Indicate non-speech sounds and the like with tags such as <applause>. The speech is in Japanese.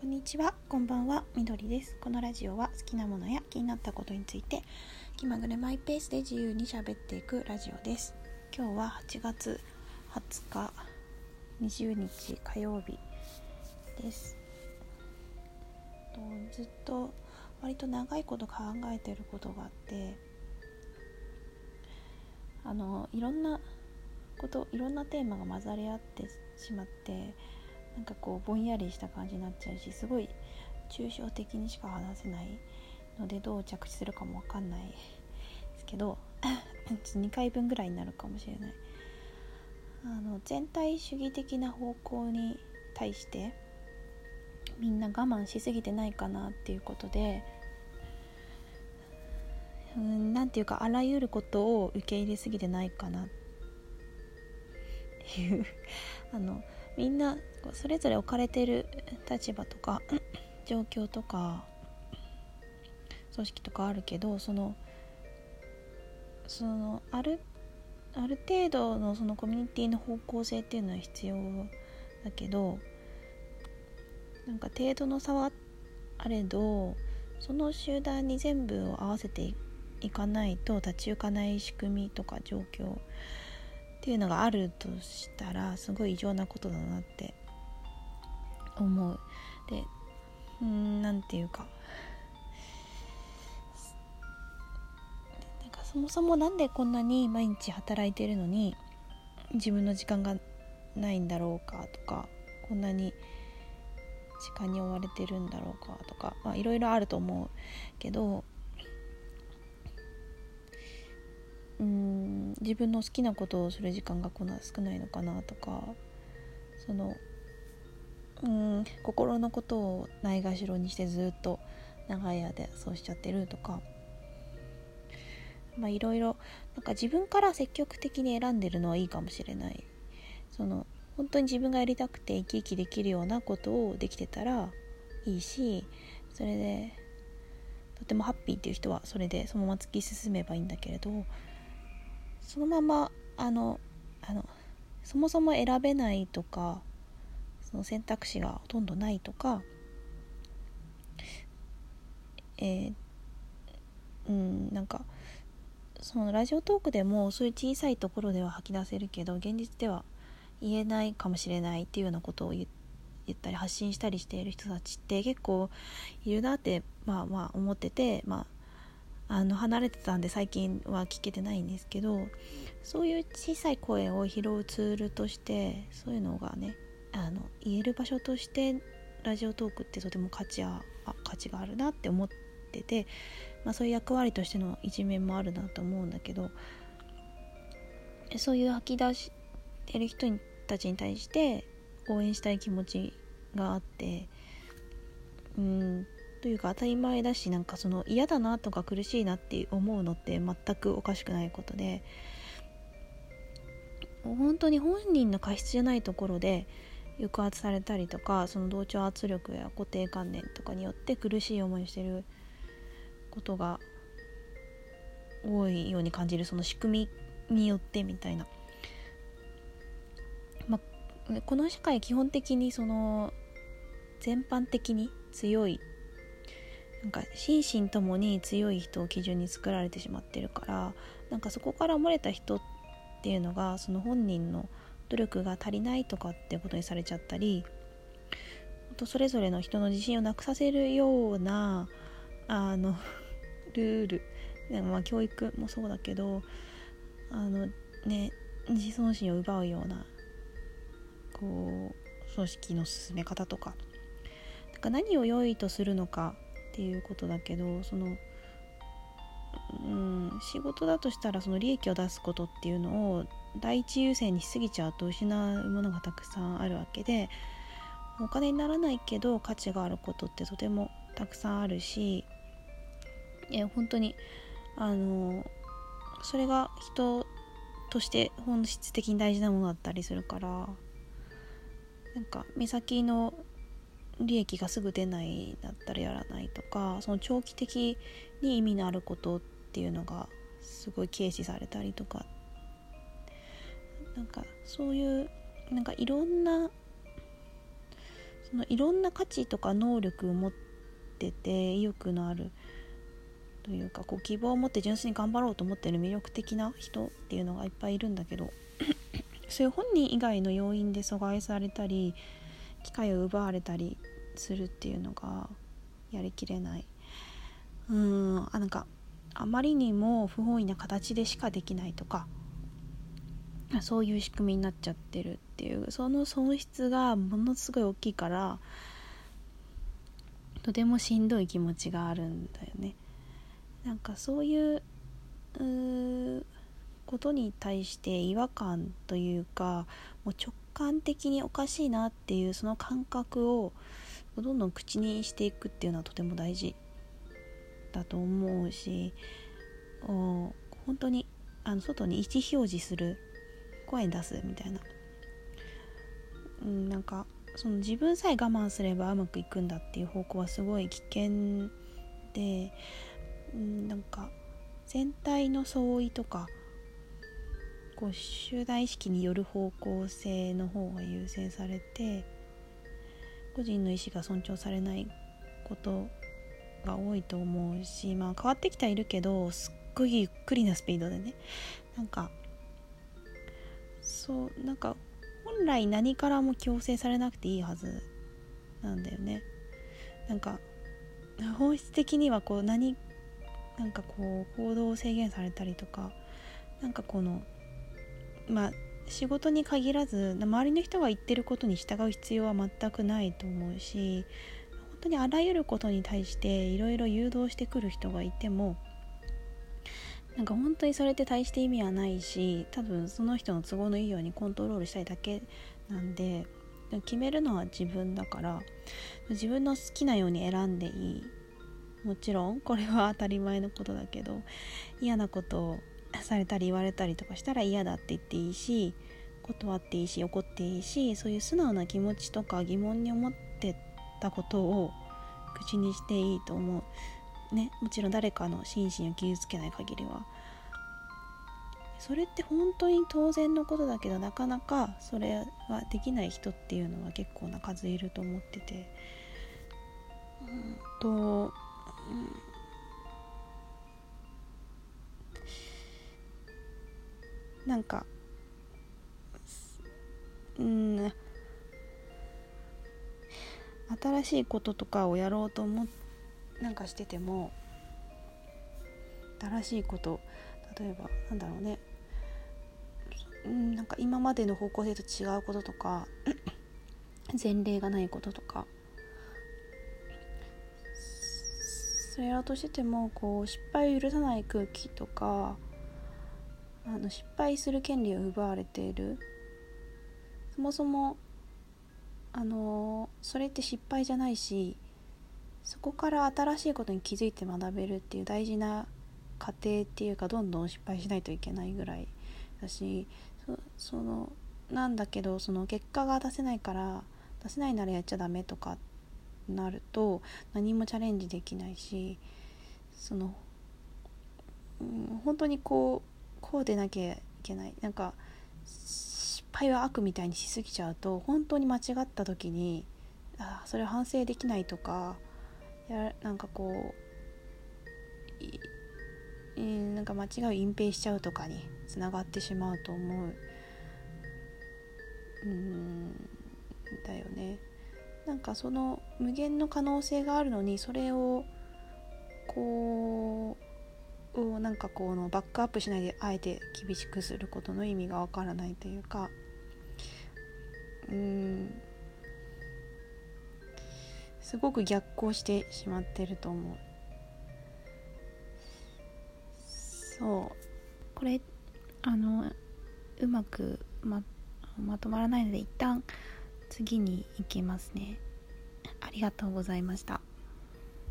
こんにちは、こんばんは、みどりです。このラジオは好きなものや気になったことについて気まぐれマイペースで自由に喋っていくラジオです。今日は8月20日20日火曜日です。ずっと割と長いこと考えてることがあってあのいろんなこといろんなテーマが混ざり合ってしまってなんかこうぼんやりした感じになっちゃうしすごい抽象的にしか話せないのでどう着地するかも分かんないですけど2回分ぐらいになるかもしれない。あの全体主義的な方向に対してみんな我慢しすぎてないかなっていうことでうんなんていうかあらゆることを受け入れすぎてないかなっていう。あのみんなそれぞれ置かれてる立場とか <clears throat> 状況とか組織とかあるけどそのそのあるある程度のそのコミュニティの方向性っていうのは必要だけどなんか程度の差はあれどその集団に全部を合わせていかないと立ち行かない仕組みとか状況っていうのがあるとしたらすごい異常なことだなって思う。でうんなんていうか。なんかそもそもなんでこんなに毎日働いてるのに自分の時間がないんだろうかとかこんなに時間に追われてるんだろうかとかいろいろあると思うけどうん自分の好きなことをする時間がこんな少ないのかなとかそのうん心のことをないがしろにしてずっと長い間そうしちゃってるとかまあいろいろなんか自分から積極的に選んでるのはいいかもしれない。その本当に自分がやりたくて生き生きできるようなことをできてたらいいしそれでとてもハッピーっていう人はそれでそのまま突き進めばいいんだけれどそのままあのあのそもそも選べないとかその選択肢がほとんどないとかえー、うんなんかそのラジオトークでもそういう小さいところでは吐き出せるけど現実では言えないかもしれないっていうようなことを言ったり発信したりしている人たちって結構いるなってまあまあ思っててまああの離れてたんで最近は聞けてないんですけどそういう小さい声を拾うツールとしてそういうのがねあの言える場所としてラジオトークってとても価値あ価値があるなって思ってて、まあ、そういう役割としての一面もあるなと思うんだけどそういう吐き出してる人たちに対して応援したい気持ちがあってうんというか当たり前だしなんかその嫌だなとか苦しいなって思うのって全くおかしくないことで本当に本人の過失じゃないところで抑圧されたりとかその同調圧力や固定観念とかによって苦しい思いをしてることが多いように感じるその仕組みによってみたいな、まあ、この社会基本的にその全般的に強いなんか心身ともに強い人を基準に作られてしまってるからなんかそこから漏れた人っていうのがその本人の努力が足りないとかってことにされちゃったりとそれぞれの人の自信をなくさせるようなあの <laughs> ルールまあ教育もそうだけどあのね自尊心を奪うようなこう組織の進め方とかか何を良いとするのかっていうことだけどそのうん仕事だとしたらその利益を出すことっていうのを第一優先にしすぎちゃうと失うものがたくさんあるわけでお金にならないけど価値があることってとてもたくさんあるしいや本当にあのそれが人として本質的に大事なものだったりするからなんか目先の利益がすぐ出ないだったらやらないとかその長期的に意味のあることっていうのがすごい軽視されたりとか。なんかそういうなんかいろんなそのいろんな価値とか能力を持ってて意欲のあるというかこう希望を持って純粋に頑張ろうと思ってる魅力的な人っていうのがいっぱいいるんだけど <clears throat> そういう本人以外の要因で阻害されたり機会を奪われたりするっていうのがやりきれないうんあなんかあまりにも不本意な形でしかできないとかそういう仕組みになっちゃってるっていうその損失がものすごい大きいからとてもしんどい気持ちがあるんだよね。なんかそういうことに対して違和感というかもう直感的におかしいなっていうその感覚をどんどん口にしていくっていうのはとても大事だと思うし本当にあの外に意思表示する声出すみたいな、うん、なんかその自分さえ我慢すればうまくいくんだっていう方向はすごい危険で、うん、なんか全体の相違とかこう集団意識による方向性の方が優先されて個人の意思が尊重されないことが多いと思うしまあ変わってきてはいるけどすっごいゆっくりなスピードでね。なんかそうなんか本来何からも強制されなくていいはずなんだよね。なんか本質的にはこう何なんかこう行動を制限されたりとかなんかこのまあ仕事に限らず周りの人が言ってることに従う必要は全くないと思うし本当にあらゆることに対していろいろ誘導してくる人がいてもなんか本当にそれって大して意味はないし多分その人の都合のいいようにコントロールしたいだけなんで決めるのは自分だから自分の好きなように選んでいい。もちろんこれは当たり前のことだけど嫌なことをされたり言われたりとかしたら嫌だって言っていいし断っていいし怒っていいしそういう素直な気持ちとか疑問に思ってたことを口にしていいと思う。ねもちろん誰かの心身を傷つけない限りは。それって本当に当然のことだけどなかなかそれはできない人っていうのは結構な数いると思ってて。うんと、うんなんかうん。新しいこととかをやろうと思なんかしてても新しいこと例えばなんだろうね。うんなんか今までの方向性と違うこととか前例がないこととか。それやろうとしててもこう失敗を許さない空気とかあの失敗する権利を奪われている。そもそもあのそれって失敗じゃないしそこから新しいことに気づいて学べるっていう大事な過程っていうかどんどん失敗しないといけないぐらいだしそのなんだけどその結果が出せないから出せないならやっちゃダメとかなると何もチャレンジできないしその、うん、本当にこうこうでなきゃいけない。なんか失敗は悪みたいにしすぎちゃうと本当に間違った時にあそれ反省できないとかやなんかこういなんか間違いを隠蔽しちゃうとかにつながってしまうと思う。うんだよね。なんかその無限の可能性があるのにそれをこうなんかこのバックアップしないであえて厳しくすることの意味がわからないというかうんすごく逆行してしまってると思う。そう。これあのうまくままとまらないので一旦次に行きますね。ありがとうございました。